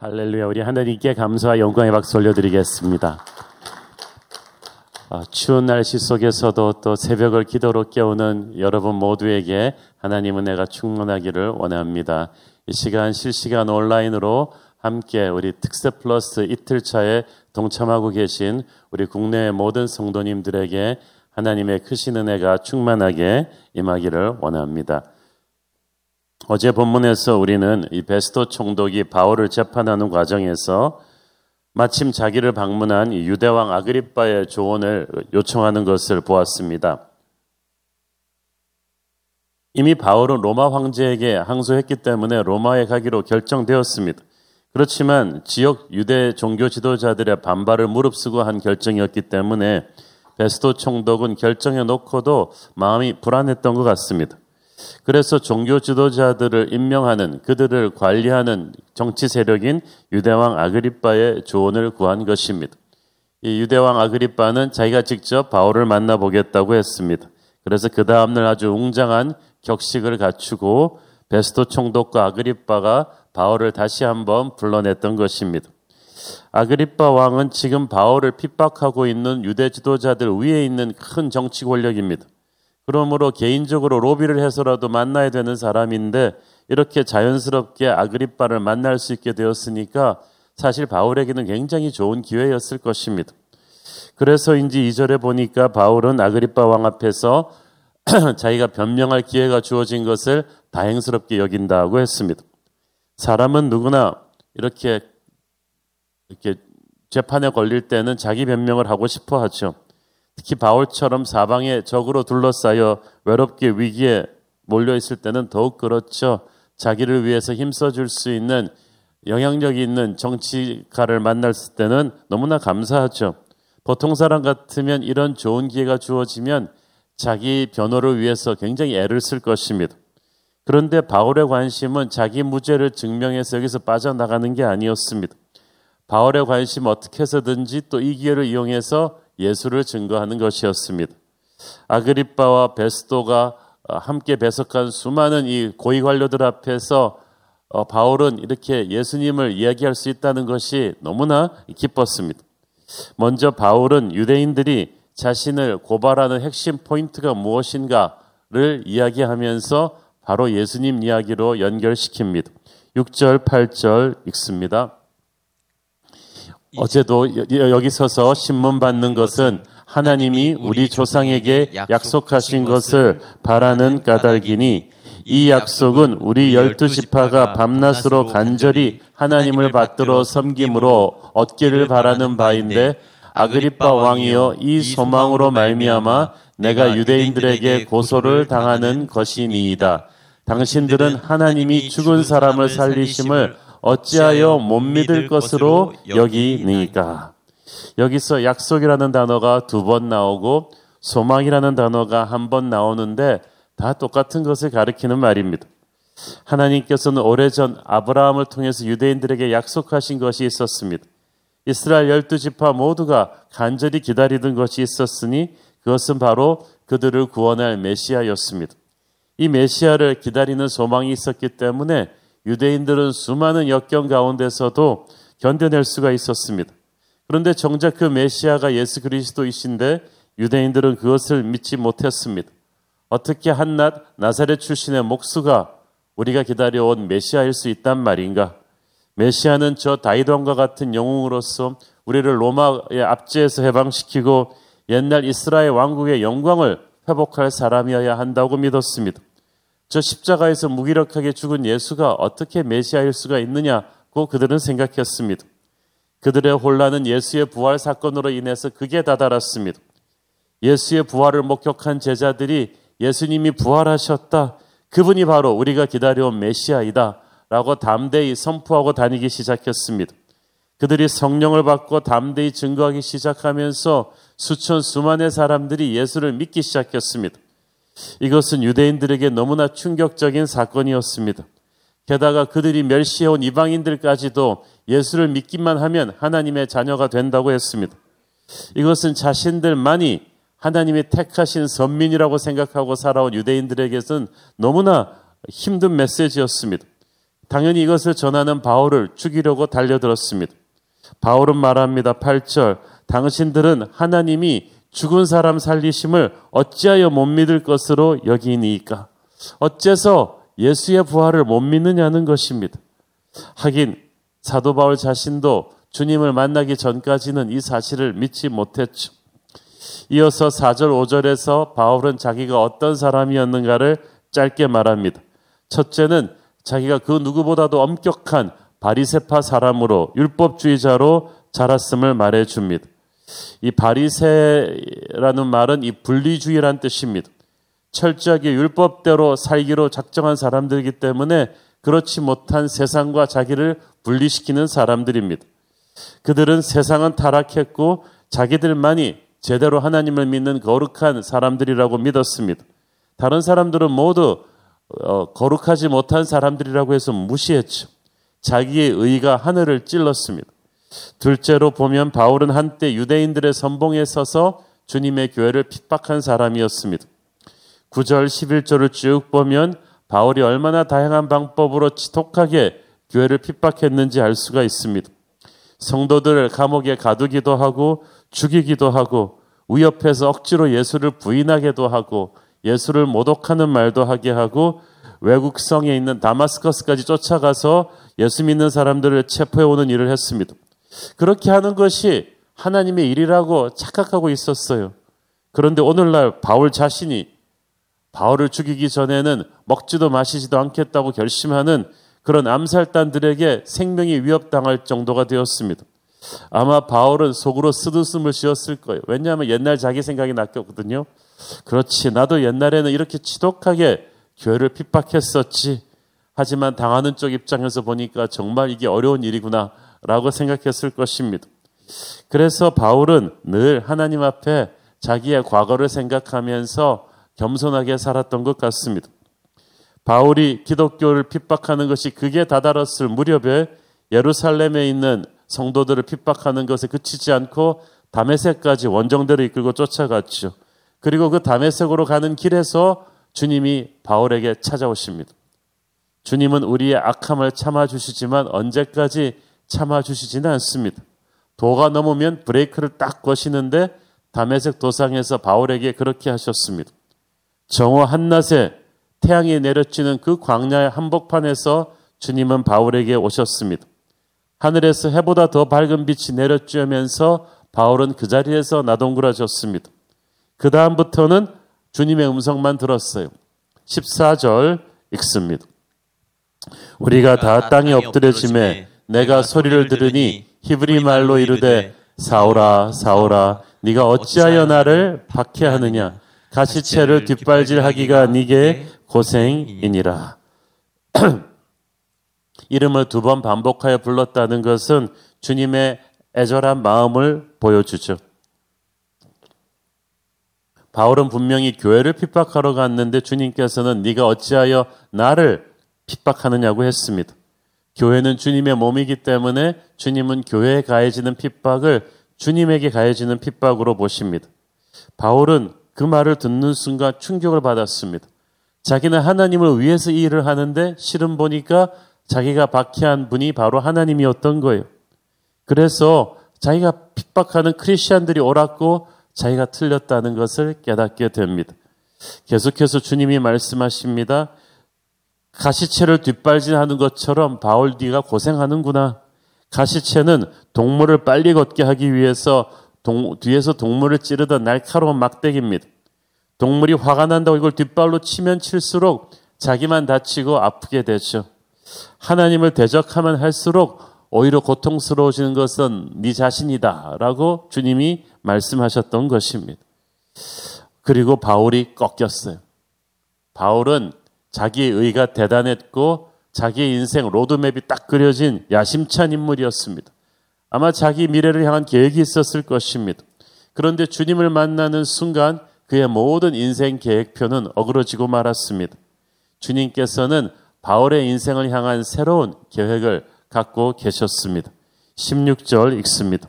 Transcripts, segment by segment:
할렐루야. 우리 하나님께 감사와 영광의 박수 올려드리겠습니다. 아, 추운 날씨 속에서도 또 새벽을 기도로 깨우는 여러분 모두에게 하나님 은혜가 충만하기를 원합니다. 이 시간 실시간 온라인으로 함께 우리 특세 플러스 이틀차에 동참하고 계신 우리 국내 모든 성도님들에게 하나님의 크신 은혜가 충만하게 임하기를 원합니다. 어제 본문에서 우리는 이 베스토 총독이 바울을 재판하는 과정에서 마침 자기를 방문한 유대왕 아그리빠의 조언을 요청하는 것을 보았습니다. 이미 바울은 로마 황제에게 항소했기 때문에 로마에 가기로 결정되었습니다. 그렇지만 지역 유대 종교 지도자들의 반발을 무릅쓰고 한 결정이었기 때문에 베스토 총독은 결정해 놓고도 마음이 불안했던 것 같습니다. 그래서 종교 지도자들을 임명하는 그들을 관리하는 정치 세력인 유대왕 아그리빠의 조언을 구한 것입니다. 이 유대왕 아그리빠는 자기가 직접 바울을 만나보겠다고 했습니다. 그래서 그 다음날 아주 웅장한 격식을 갖추고 베스토 총독과 아그리빠가 바울을 다시 한번 불러냈던 것입니다. 아그리빠 왕은 지금 바울을 핍박하고 있는 유대 지도자들 위에 있는 큰 정치 권력입니다. 그러므로 개인적으로 로비를 해서라도 만나야 되는 사람인데 이렇게 자연스럽게 아그리빠를 만날 수 있게 되었으니까 사실 바울에게는 굉장히 좋은 기회였을 것입니다. 그래서인지 2절에 보니까 바울은 아그리빠 왕 앞에서 자기가 변명할 기회가 주어진 것을 다행스럽게 여긴다고 했습니다. 사람은 누구나 이렇게 이렇게 재판에 걸릴 때는 자기 변명을 하고 싶어 하죠. 특히 바울처럼 사방에 적으로 둘러싸여 외롭게 위기에 몰려 있을 때는 더욱 그렇죠. 자기를 위해서 힘써 줄 수 있는 영향력이 있는 정치가를 만났을 때는 너무나 감사하죠. 보통 사람 같으면 이런 좋은 기회가 주어지면 자기 변호를 위해서 굉장히 애를 쓸 것입니다. 그런데 바울의 관심은 자기 무죄를 증명해서 여기서 빠져나가는 게 아니었습니다. 바울의 관심 어떻게 해서든지 또 이 기회를 이용해서 예수를 증거하는 것이었습니다. 아그리빠와 베스도가 어, 함께 배석한 수많은 이 고위 관료들 앞에서 어, 바울은 이렇게 예수님을 이야기할 수 있다는 것이 너무나 기뻤습니다. 먼저 바울은 유대인들이 자신을 고발하는 핵심 포인트가 무엇인가를 이야기하면서 바로 예수님 이야기로 연결시킵니다. 6절, 8절 읽습니다. 어제도 여 기 서서 신문 받는 것은 하나님이 우리 조상에게 약속하신 것을 바라는 까닭이니 이 약속은 우리 열두 지파가 밤낮으로 간절히 하나님을 받들어 섬김으로 얻기를 바라는 바인데 아그리파 왕이여 이 소망으로 말미암아 내가 유대인들에게 고소를 당하는 것이니이다. 당신들은 하나님이 죽은 사람을 살리심을 어찌하여 못 믿을 것으로 여기니까. 여기서 약속이라는 단어가 두 번 나오고 소망이라는 단어가 한 번 나오는데 다 똑같은 것을 가리키는 말입니다. 하나님께서는 오래전 아브라함을 통해서 유대인들에게 약속하신 것이 있었습니다. 이스라엘 열두 지파 모두가 간절히 기다리던 것이 있었으니 그것은 바로 그들을 구원할 메시아였습니다. 이 메시아를 기다리는 소망이 있었기 때문에 유대인들은 수많은 역경 가운데서도 견뎌낼 수가 있었습니다. 그런데 정작 그 메시아가 예수 그리스도이신데 유대인들은 그것을 믿지 못했습니다. 어떻게 한낱 나사렛 출신의 목수가 우리가 기다려온 메시아일 수 있단 말인가? 메시아는 저 다이돈과 같은 영웅으로서 우리를 로마의 압제에서 해방시키고 옛날 이스라엘 왕국의 영광을 회복할 사람이어야 한다고 믿었습니다. 저 십자가에서 무기력하게 죽은 예수가 어떻게 메시아일 수가 있느냐고 그들은 생각했습니다. 그들의 혼란은 예수의 부활 사건으로 인해서 극에 다다랐습니다. 예수의 부활을 목격한 제자들이 예수님이 부활하셨다. 그분이 바로 우리가 기다려온 메시아이다. 라고 담대히 선포하고 다니기 시작했습니다. 그들이 성령을 받고 담대히 증거하기 시작하면서 수천 수만의 사람들이 예수를 믿기 시작했습니다. 이것은 유대인들에게 너무나 충격적인 사건이었습니다. 게다가 그들이 멸시해온 이방인들까지도 예수를 믿기만 하면 하나님의 자녀가 된다고 했습니다. 이것은 자신들만이 하나님이 택하신 선민이라고 생각하고 살아온 유대인들에게는 너무나 힘든 메시지였습니다. 당연히 이것을 전하는 바울을 죽이려고 달려들었습니다. 바울은 말합니다. 8절. 당신들은 하나님이 죽은 사람 살리심을 어찌하여 못 믿을 것으로 여기니까? 어째서 예수의 부활을 못 믿느냐는 것입니다. 하긴 사도 바울 자신도 주님을 만나기 전까지는 이 사실을 믿지 못했죠. 이어서 4절, 5절에서 바울은 자기가 어떤 사람이었는가를 짧게 말합니다. 첫째는 자기가 그 누구보다도 엄격한 바리세파 사람으로 율법주의자로 자랐음을 말해 줍니다. 이 바리세라는 말은 이 분리주의란 뜻입니다. 철저하게 율법대로 살기로 작정한 사람들이기 때문에 그렇지 못한 세상과 자기를 분리시키는 사람들입니다. 그들은 세상은 타락했고 자기들만이 제대로 하나님을 믿는 거룩한 사람들이라고 믿었습니다. 다른 사람들은 모두 어, 거룩하지 못한 사람들이라고 해서 무시했죠. 자기의 의가 하늘을 찔렀습니다. 둘째로 보면 바울은 한때 유대인들의 선봉에 서서 주님의 교회를 핍박한 사람이었습니다. 9절 11절을 쭉 보면 바울이 얼마나 다양한 방법으로 지독하게 교회를 핍박했는지 알 수가 있습니다. 성도들을 감옥에 가두기도 하고 죽이기도 하고 위협해서 억지로 예수를 부인하게도 하고 예수를 모독하는 말도 하게 하고 외국 성에 있는 다마스커스까지 쫓아가서 예수 믿는 사람들을 체포해 오는 일을 했습니다. 그렇게 하는 것이 하나님의 일이라고 착각하고 있었어요. 그런데 오늘날 바울 자신이 바울을 죽이기 전에는 먹지도 마시지도 않겠다고 결심하는 그런 암살단들에게 생명이 위협당할 정도가 되었습니다. 아마 바울은 속으로 쓰드숨을 쉬었을 거예요. 왜냐하면 옛날 자기 생각이 낚였거든요. 그렇지. 나도 옛날에는 이렇게 지독하게 교회를 핍박했었지. 하지만 당하는 쪽 입장에서 보니까 정말 이게 어려운 일이구나. 라고 생각했을 것입니다. 그래서 바울은 늘 하나님 앞에 자기의 과거를 생각하면서 겸손하게 살았던 것 같습니다. 바울이 기독교를 핍박하는 것이 극에 다다랐을 무렵에 예루살렘에 있는 성도들을 핍박하는 것에 그치지 않고 담에색까지 원정대를 이끌고 쫓아갔죠. 그리고 그 담에색으로 가는 길에서 주님이 바울에게 찾아오십니다. 주님은 우리의 악함을 참아주시지만 언제까지 참아주시지는 않습니다. 도가 넘으면 브레이크를 딱 거시는데 담에색 도상에서 바울에게 그렇게 하셨습니다. 정오 한낮에 태양이 내려치는 그 광야의 한복판에서 주님은 바울에게 오셨습니다. 하늘에서 해보다 더 밝은 빛이 내려쬐면서 바울은 그 자리에서 나동그라졌습니다. 그 다음부터는 주님의 음성만 들었어요. 14절 읽습니다. 우리가 다 땅에 엎드려짐에 내가 소리를 들으니 히브리 말로 이르되 사오라 사오라 네가 어찌하여 나를 박해하느냐 가시채를 뒷발질하기가 네게 고생이니라. 이름을 두 번 반복하여 불렀다는 것은 주님의 애절한 마음을 보여주죠. 바울은 분명히 교회를 핍박하러 갔는데 주님께서는 네가 어찌하여 나를 핍박하느냐고 했습니다. 교회는 주님의 몸이기 때문에 주님은 교회에 가해지는 핍박을 주님에게 가해지는 핍박으로 보십니다. 바울은 그 말을 듣는 순간 충격을 받았습니다. 자기는 하나님을 위해서 이 일을 하는데 실은 보니까 자기가 박해한 분이 바로 하나님이었던 거예요. 그래서 자기가 핍박하는 크리스천들이 옳았고 자기가 틀렸다는 것을 깨닫게 됩니다. 계속해서 주님이 말씀하십니다. 가시채를 뒷발질하는 것처럼 바울 뒤가 고생하는구나. 가시채는 동물을 빨리 걷게 하기 위해서 동, 뒤에서 동물을 찌르던 날카로운 막대기입니다. 동물이 화가 난다고 이걸 뒷발로 치면 칠수록 자기만 다치고 아프게 되죠. 하나님을 대적하면 할수록 오히려 고통스러워지는 것은 네 자신이다라고 주님이 말씀하셨던 것입니다. 그리고 바울이 꺾였어요. 바울은 자기의 의가 대단했고 자기의 인생 로드맵이 딱 그려진 야심찬 인물이었습니다. 아마 자기 미래를 향한 계획이 있었을 것입니다. 그런데 주님을 만나는 순간 그의 모든 인생 계획표는 어그러지고 말았습니다. 주님께서는 바울의 인생을 향한 새로운 계획을 갖고 계셨습니다. 16절 읽습니다.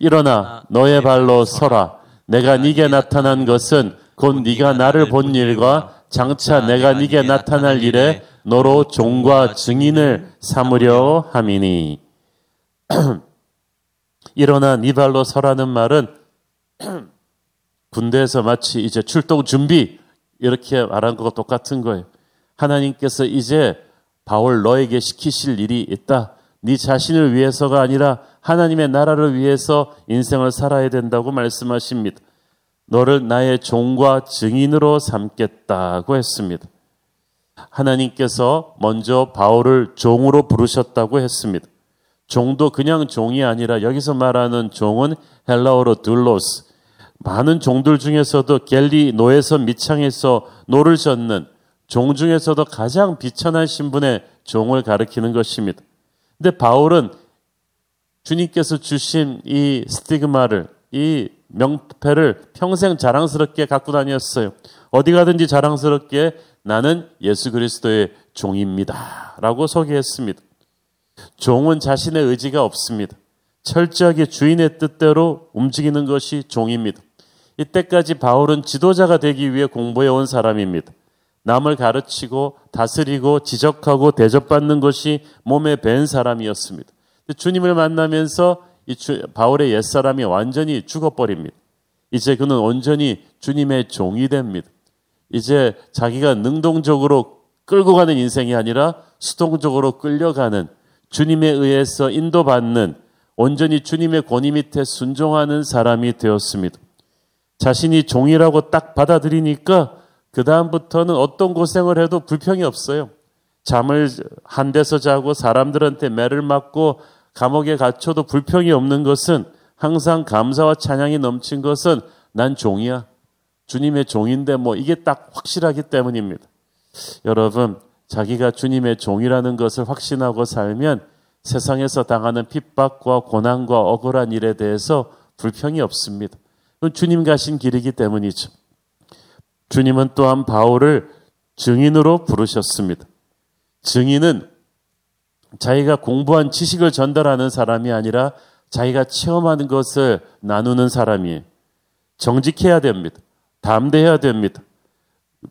일어나 너의 발로 서라. 내가 네게 나타난 것은 곧 네가 나를 본 일과 장차 내가 네게 나타날 일에 너로 종과 증인을 삼으려 함이니. 일어나 네 발로 서라는 말은 군대에서 마치 이제 출동 준비 이렇게 말한 것과 똑같은 거예요. 하나님께서 이제 바울 너에게 시키실 일이 있다. 네 자신을 위해서가 아니라 하나님의 나라를 위해서 인생을 살아야 된다고 말씀하십니다. 너를 나의 종과 증인으로 삼겠다고 했습니다. 하나님께서 먼저 바울을 종으로 부르셨다고 했습니다. 종도 그냥 종이 아니라 여기서 말하는 종은 헬라어로 둘로스. 많은 종들 중에서도 갤리 노예선 밑창에서 노를 젓는 종 중에서도 가장 비천한 신분의 종을 가리키는 것입니다. 근데 바울은 주님께서 주신 이 스티그마를, 이 명패를 평생 자랑스럽게 갖고 다녔어요. 어디 가든지 자랑스럽게 나는 예수 그리스도의 종입니다. 라고 소개했습니다. 종은 자신의 의지가 없습니다. 철저하게 주인의 뜻대로 움직이는 것이 종입니다. 이때까지 바울은 지도자가 되기 위해 공부해 온 사람입니다. 남을 가르치고 다스리고 지적하고 대접받는 것이 몸에 밴 사람이었습니다. 주님을 만나면서 이 주, 바울의 옛사람이 완전히 죽어버립니다. 이제 그는 온전히 주님의 종이 됩니다. 이제 자기가 능동적으로 끌고 가는 인생이 아니라 수동적으로 끌려가는 주님에 의해서 인도받는 온전히 주님의 권위 밑에 순종하는 사람이 되었습니다. 자신이 종이라고 딱 받아들이니까 그다음부터는 어떤 고생을 해도 불평이 없어요. 잠을 한 데서 자고 사람들한테 매를 맞고 감옥에 갇혀도 불평이 없는 것은 항상 감사와 찬양이 넘친 것은 난 종이야. 주님의 종인데 뭐 이게 딱 확실하기 때문입니다. 여러분, 자기가 주님의 종이라는 것을 확신하고 살면 세상에서 당하는 핍박과 고난과 억울한 일에 대해서 불평이 없습니다. 주님 가신 길이기 때문이죠. 주님은 또한 바울을 증인으로 부르셨습니다. 증인은 자기가 공부한 지식을 전달하는 사람이 아니라 자기가 체험하는 것을 나누는 사람이에요. 정직해야 됩니다. 담대해야 됩니다.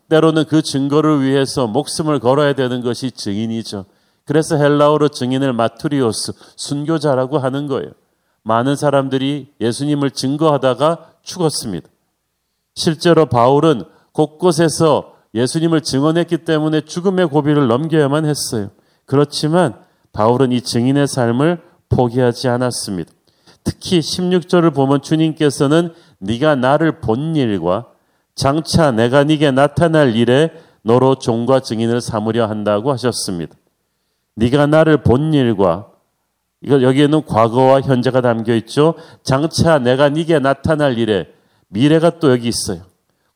때로는 그 증거를 위해서 목숨을 걸어야 되는 것이 증인이죠. 그래서 헬라어로 증인을 마투리오스, 순교자라고 하는 거예요. 많은 사람들이 예수님을 증거하다가 죽었습니다. 실제로 바울은 곳곳에서 예수님을 증언했기 때문에 죽음의 고비를 넘겨야만 했어요. 그렇지만 바울은 이 증인의 삶을 포기하지 않았습니다. 특히 16절을 보면 주님께서는 네가 나를 본 일과 장차 내가 네게 나타날 일에 너로 종과 증인을 삼으려 한다고 하셨습니다. 네가 나를 본 일과 이거 여기에는 과거와 현재가 담겨 있죠. 장차 내가 네게 나타날 일에 미래가 또 여기 있어요.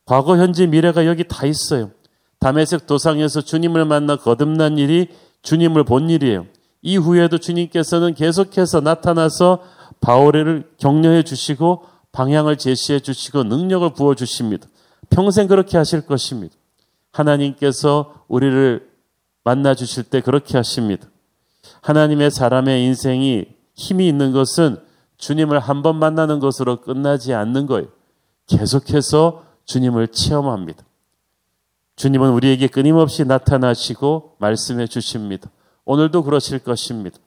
과거, 현재, 미래가 여기 다 있어요. 담에색 도상에서 주님을 만나 거듭난 일이 주님을 본 일이에요. 이후에도 주님께서는 계속해서 나타나서 바울을 격려해 주시고 방향을 제시해 주시고 능력을 부어 주십니다. 평생 그렇게 하실 것입니다. 하나님께서 우리를 만나 주실 때 그렇게 하십니다. 하나님의 사람의 인생이 힘이 있는 것은 주님을 한 번 만나는 것으로 끝나지 않는 거예요. 계속해서 주님을 체험합니다. 주님은 우리에게 끊임없이 나타나시고 말씀해 주십니다. 오늘도 그러실 것입니다.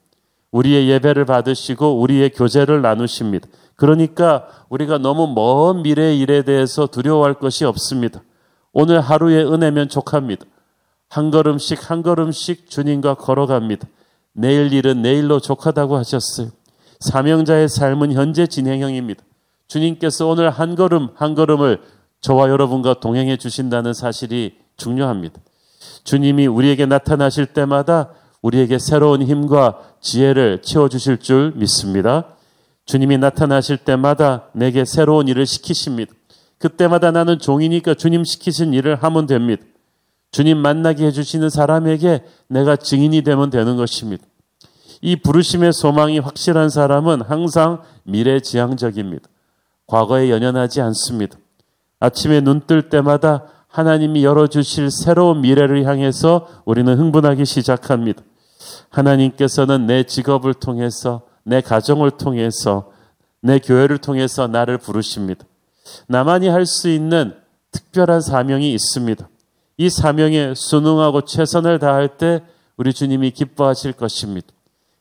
우리의 예배를 받으시고 우리의 교제를 나누십니다. 그러니까 우리가 너무 먼 미래의 일에 대해서 두려워할 것이 없습니다. 오늘 하루의 은혜면 족합니다. 한 걸음씩 한 걸음씩 주님과 걸어갑니다. 내일 일은 내일로 족하다고 하셨어요. 사명자의 삶은 현재 진행형입니다. 주님께서 오늘 한 걸음 한 걸음을 저와 여러분과 동행해 주신다는 사실이 중요합니다. 주님이 우리에게 나타나실 때마다 우리에게 새로운 힘과 지혜를 채워주실 줄 믿습니다. 주님이 나타나실 때마다 내게 새로운 일을 시키십니다. 그때마다 나는 종이니까 주님 시키신 일을 하면 됩니다. 주님 만나게 해주시는 사람에게 내가 증인이 되면 되는 것입니다. 이 부르심의 소망이 확실한 사람은 항상 미래지향적입니다. 과거에 연연하지 않습니다. 아침에 눈 뜰 때마다 하나님이 열어주실 새로운 미래를 향해서 우리는 흥분하기 시작합니다. 하나님께서는 내 직업을 통해서, 내 가정을 통해서, 내 교회를 통해서 나를 부르십니다. 나만이 할 수 있는 특별한 사명이 있습니다. 이 사명에 순응하고 최선을 다할 때 우리 주님이 기뻐하실 것입니다.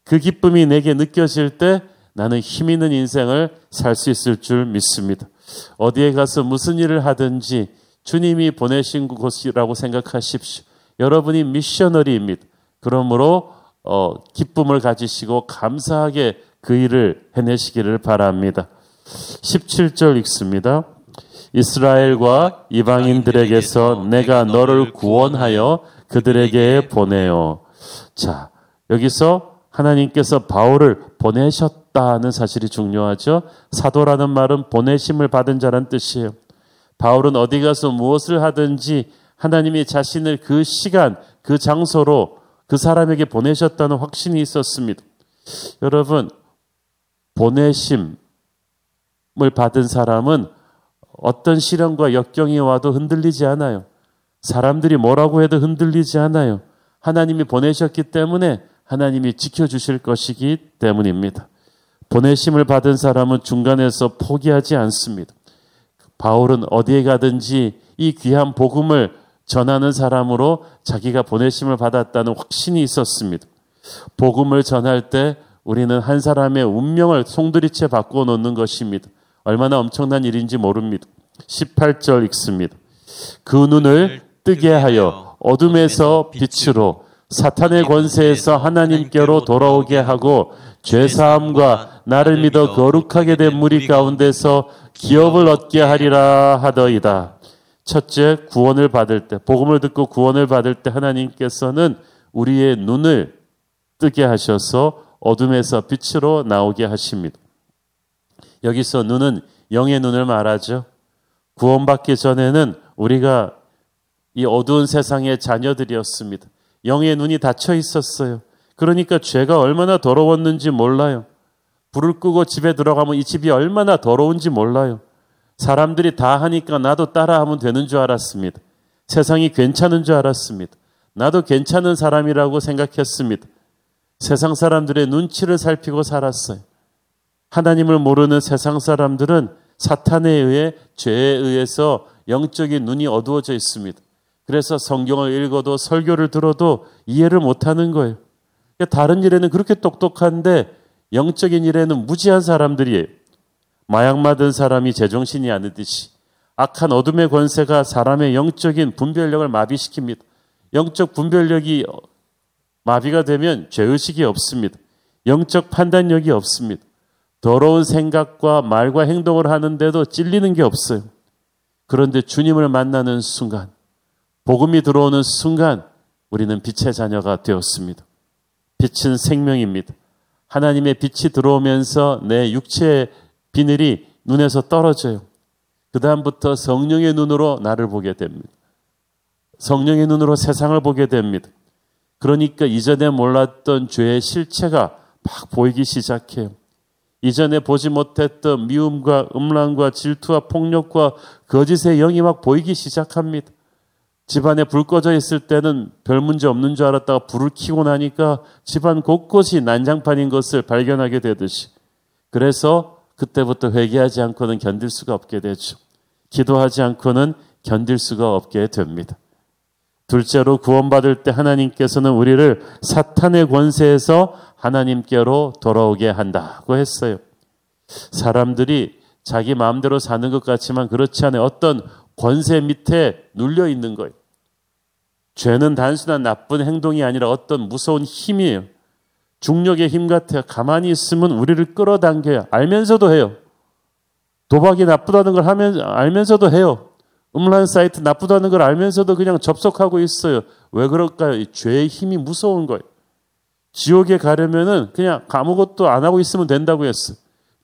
그 기쁨이 내게 느껴질 때 나는 힘 있는 인생을 살 수 있을 줄 믿습니다. 어디에 가서 무슨 일을 하든지 주님이 보내신 곳이라고 생각하십시오. 여러분이 미셔너리입니다. 그러므로 어, 기쁨을 가지시고 감사하게 그 일을 해내시기를 바랍니다. 17절 읽습니다. 이스라엘과 이방인들에게서 내가 너를 구원하여 그들에게 보내요. 자, 여기서 하나님께서 바울을 보내셨다는 사실이 중요하죠. 사도라는 말은 보내심을 받은 자란 뜻이에요. 바울은 어디 가서 무엇을 하든지 하나님이 자신을 그 시간, 그 장소로 그 사람에게 보내셨다는 확신이 있었습니다. 여러분, 보내심을 받은 사람은 어떤 시련과 역경이 와도 흔들리지 않아요. 사람들이 뭐라고 해도 흔들리지 않아요. 하나님이 보내셨기 때문에 하나님이 지켜주실 것이기 때문입니다. 보내심을 받은 사람은 중간에서 포기하지 않습니다. 바울은 어디에 가든지 이 귀한 복음을 전하는 사람으로 자기가 보내심을 받았다는 확신이 있었습니다. 복음을 전할 때 우리는 한 사람의 운명을 송두리째 바꾸어 놓는 것입니다. 얼마나 엄청난 일인지 모릅니다. 18절 읽습니다. 그 눈을 뜨게 하여 어둠에서 빛으로 사탄의 권세에서 하나님께로 돌아오게 하고 죄사함과 나를 믿어 거룩하게 된 무리 가운데서 기업을 얻게 하리라 하더이다. 첫째, 구원을 받을 때, 복음을 듣고 구원을 받을 때 하나님께서는 우리의 눈을 뜨게 하셔서 어둠에서 빛으로 나오게 하십니다. 여기서 눈은 영의 눈을 말하죠. 구원받기 전에는 우리가 이 어두운 세상의 자녀들이었습니다. 영의 눈이 닫혀 있었어요. 그러니까 죄가 얼마나 더러웠는지 몰라요. 불을 끄고 집에 들어가면 이 집이 얼마나 더러운지 몰라요. 사람들이 다 하니까 나도 따라하면 되는 줄 알았습니다. 세상이 괜찮은 줄 알았습니다. 나도 괜찮은 사람이라고 생각했습니다. 세상 사람들의 눈치를 살피고 살았어요. 하나님을 모르는 세상 사람들은 사탄에 의해 죄에 의해서 영적인 눈이 어두워져 있습니다. 그래서 성경을 읽어도 설교를 들어도 이해를 못하는 거예요. 다른 일에는 그렇게 똑똑한데 영적인 일에는 무지한 사람들이에요. 마약 맞은 사람이 제정신이 아니듯이 악한 어둠의 권세가 사람의 영적인 분별력을 마비시킵니다. 영적 분별력이 마비가 되면 죄의식이 없습니다. 영적 판단력이 없습니다. 더러운 생각과 말과 행동을 하는데도 찔리는 게 없어요. 그런데 주님을 만나는 순간, 복음이 들어오는 순간, 우리는 빛의 자녀가 되었습니다. 빛은 생명입니다. 하나님의 빛이 들어오면서 내 육체의 비늘이 눈에서 떨어져요. 그다음부터 성령의 눈으로 나를 보게 됩니다. 성령의 눈으로 세상을 보게 됩니다. 그러니까 이전에 몰랐던 죄의 실체가 막 보이기 시작해요. 이전에 보지 못했던 미움과 음란과 질투와 폭력과 거짓의 영이 막 보이기 시작합니다. 집안에 불 꺼져 있을 때는 별 문제 없는 줄 알았다가 불을 켜고 나니까 집안 곳곳이 난장판인 것을 발견하게 되듯이 그래서 그때부터 회개하지 않고는 견딜 수가 없게 되죠. 기도하지 않고는 견딜 수가 없게 됩니다. 둘째로 구원받을 때 하나님께서는 우리를 사탄의 권세에서 하나님께로 돌아오게 한다고 했어요. 사람들이 자기 마음대로 사는 것 같지만 그렇지 않아요. 어떤 권세 밑에 눌려 있는 거예요. 죄는 단순한 나쁜 행동이 아니라 어떤 무서운 힘이에요. 중력의 힘 같아요. 가만히 있으면 우리를 끌어당겨요. 알면서도 해요. 도박이 나쁘다는 걸 하면 알면서도 해요. 음란 사이트 나쁘다는 걸 알면서도 그냥 접속하고 있어요. 왜 그럴까요? 죄의 힘이 무서운 거예요. 지옥에 가려면은 그냥 아무것도 안 하고 있으면 된다고 했어.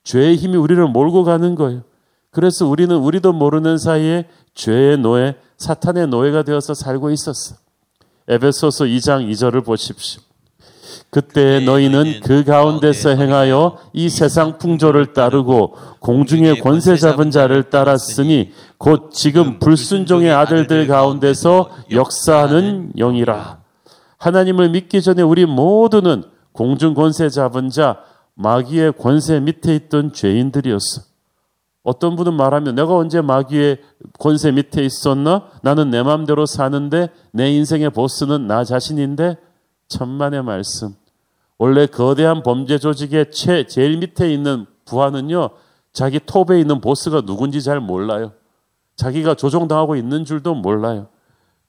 죄의 힘이 우리를 몰고 가는 거예요. 그래서 우리는 우리도 모르는 사이에 죄의 노예, 사탄의 노예가 되어서 살고 있었어. 에베소서 2장 2절을 보십시오. 그때 너희는 그 가운데서 행하여 이 세상 풍조를 따르고 공중의 권세 잡은 자를 따랐으니 곧 지금 불순종의 아들들 가운데서 역사하는 영이라. 하나님을 믿기 전에 우리 모두는 공중 권세 잡은 자, 마귀의 권세 밑에 있던 죄인들이었어. 어떤 분은 말하면 내가 언제 마귀의 권세 밑에 있었나? 나는 내 마음대로 사는데 내 인생의 보스는 나 자신인데 천만의 말씀. 원래 거대한 범죄 조직의 최 제일 밑에 있는 부하는요. 자기 톱에 있는 보스가 누군지 잘 몰라요. 자기가 조종당하고 있는 줄도 몰라요.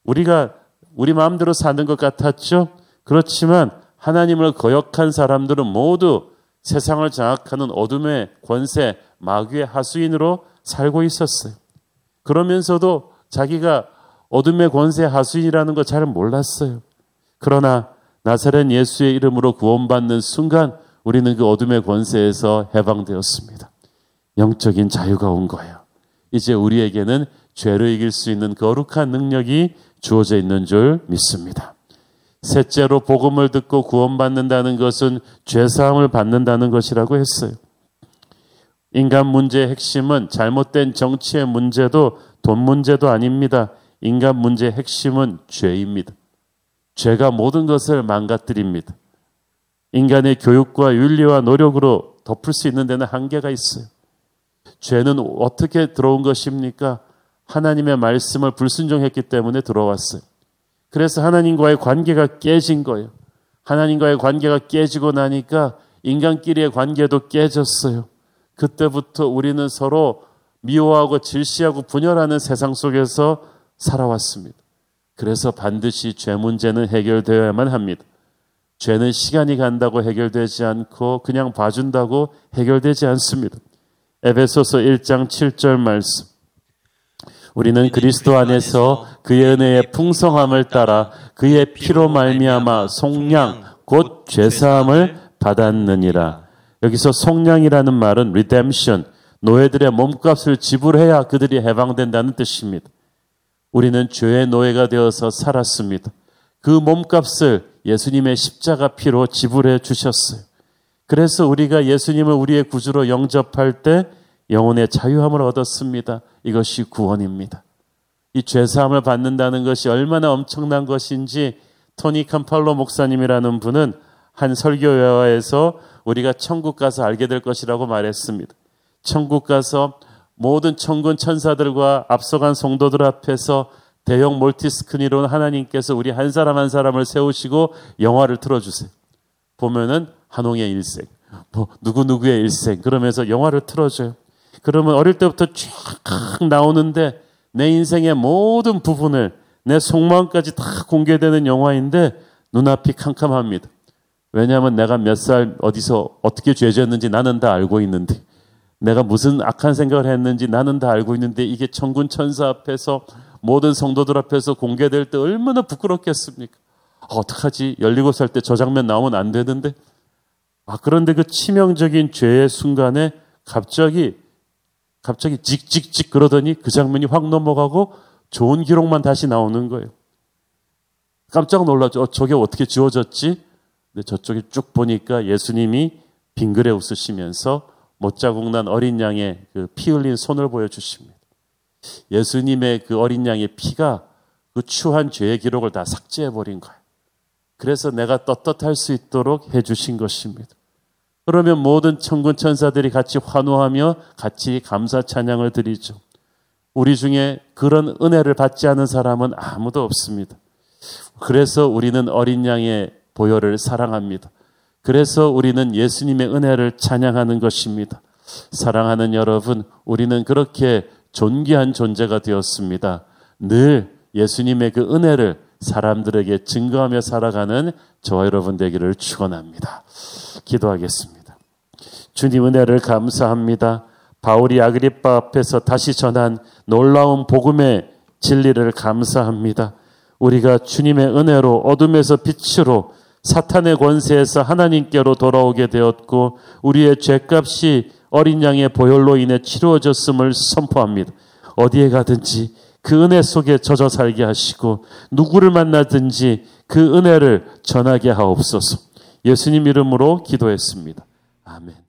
우리가 우리 마음대로 사는 것 같았죠? 그렇지만 하나님을 거역한 사람들은 모두 세상을 장악하는 어둠의 권세, 마귀의 하수인으로 살고 있었어요. 그러면서도 자기가 어둠의 권세 하수인이라는 거잘 몰랐어요. 그러나 나사렛 예수의 이름으로 구원받는 순간 우리는 그 어둠의 권세에서 해방되었습니다. 영적인 자유가 온 거예요. 이제 우리에게는 죄를 이길 수 있는 거룩한 능력이 주어져 있는 줄 믿습니다. 셋째로 복음을 듣고 구원받는다는 것은 죄사함을 받는다는 것이라고 했어요. 인간 문제의 핵심은 잘못된 정치의 문제도 돈 문제도 아닙니다. 인간 문제의 핵심은 죄입니다. 죄가 모든 것을 망가뜨립니다. 인간의 교육과 윤리와 노력으로 덮을 수 있는 데는 한계가 있어요. 죄는 어떻게 들어온 것입니까? 하나님의 말씀을 불순종했기 때문에 들어왔어요. 그래서 하나님과의 관계가 깨진 거예요. 하나님과의 관계가 깨지고 나니까 인간끼리의 관계도 깨졌어요. 그때부터 우리는 서로 미워하고 질시하고 분열하는 세상 속에서 살아왔습니다. 그래서 반드시 죄 문제는 해결되어야만 합니다. 죄는 시간이 간다고 해결되지 않고 그냥 봐준다고 해결되지 않습니다. 에베소서 1장 7절 말씀. 우리는 그리스도 안에서 그의 은혜의 풍성함을 따라 그의 피로 말미암아 속량 곧 죄사함을 받았느니라. 여기서 속량이라는 말은 redemption, 노예들의 몸값을 지불해야 그들이 해방된다는 뜻입니다. 우리는 죄의 노예가 되어서 살았습니다. 그 몸값을 예수님의 십자가 피로 지불해 주셨어요. 그래서 우리가 예수님을 우리의 구주로 영접할 때 영혼의 자유함을 얻었습니다. 이것이 구원입니다. 이 죄사함을 받는다는 것이 얼마나 엄청난 것인지 토니 캄팔로 목사님이라는 분은 한 설교회화에서 우리가 천국 가서 알게 될 것이라고 말했습니다. 천국 가서 모든 천군 천사들과 앞서간 성도들 앞에서 대형 몰티스크린으로 하나님께서 우리 한 사람 한 사람을 세우시고 영화를 틀어주세요. 보면은 한홍의 일생, 뭐 누구누구의 일생, 그러면서 영화를 틀어줘요. 그러면 어릴 때부터 쫙 나오는데 내 인생의 모든 부분을 내 속마음까지 다 공개되는 영화인데 눈앞이 캄캄합니다. 왜냐하면 내가 몇 살 어디서 어떻게 죄졌는지 나는 다 알고 있는데 내가 무슨 악한 생각을 했는지 나는 다 알고 있는데 이게 천군 천사 앞에서 모든 성도들 앞에서 공개될 때 얼마나 부끄럽겠습니까? 아, 어떡하지? 열리고 살때 저 장면 나오면 안 되는데. 아, 그런데 그 치명적인 죄의 순간에 갑자기 갑자기 찍찍찍 그러더니 그 장면이 확 넘어가고 좋은 기록만 다시 나오는 거예요. 깜짝 놀라죠. 어, 저게 어떻게 지워졌지? 근데 저쪽에 쭉 보니까 예수님이 빙그레 웃으시면서 못자국 난 어린 양의 그 피 흘린 손을 보여주십니다. 예수님의 그 어린 양의 피가 그 추한 죄의 기록을 다 삭제해버린 거예요. 그래서 내가 떳떳할 수 있도록 해주신 것입니다. 그러면 모든 천군 천사들이 같이 환호하며 같이 감사 찬양을 드리죠. 우리 중에 그런 은혜를 받지 않은 사람은 아무도 없습니다. 그래서 우리는 어린 양의 보혈을 사랑합니다. 그래서 우리는 예수님의 은혜를 찬양하는 것입니다. 사랑하는 여러분, 우리는 그렇게 존귀한 존재가 되었습니다. 늘 예수님의 그 은혜를 사람들에게 증거하며 살아가는 저와 여러분 되기를 축원합니다. 기도하겠습니다. 주님 은혜를 감사합니다. 바울이 아그리파 앞에서 다시 전한 놀라운 복음의 진리를 감사합니다. 우리가 주님의 은혜로 어둠에서 빛으로 사탄의 권세에서 하나님께로 돌아오게 되었고 우리의 죄값이 어린 양의 보혈로 인해 치루어졌음을 선포합니다. 어디에 가든지 그 은혜 속에 젖어 살게 하시고 누구를 만나든지 그 은혜를 전하게 하옵소서. 예수님 이름으로 기도했습니다. 아멘.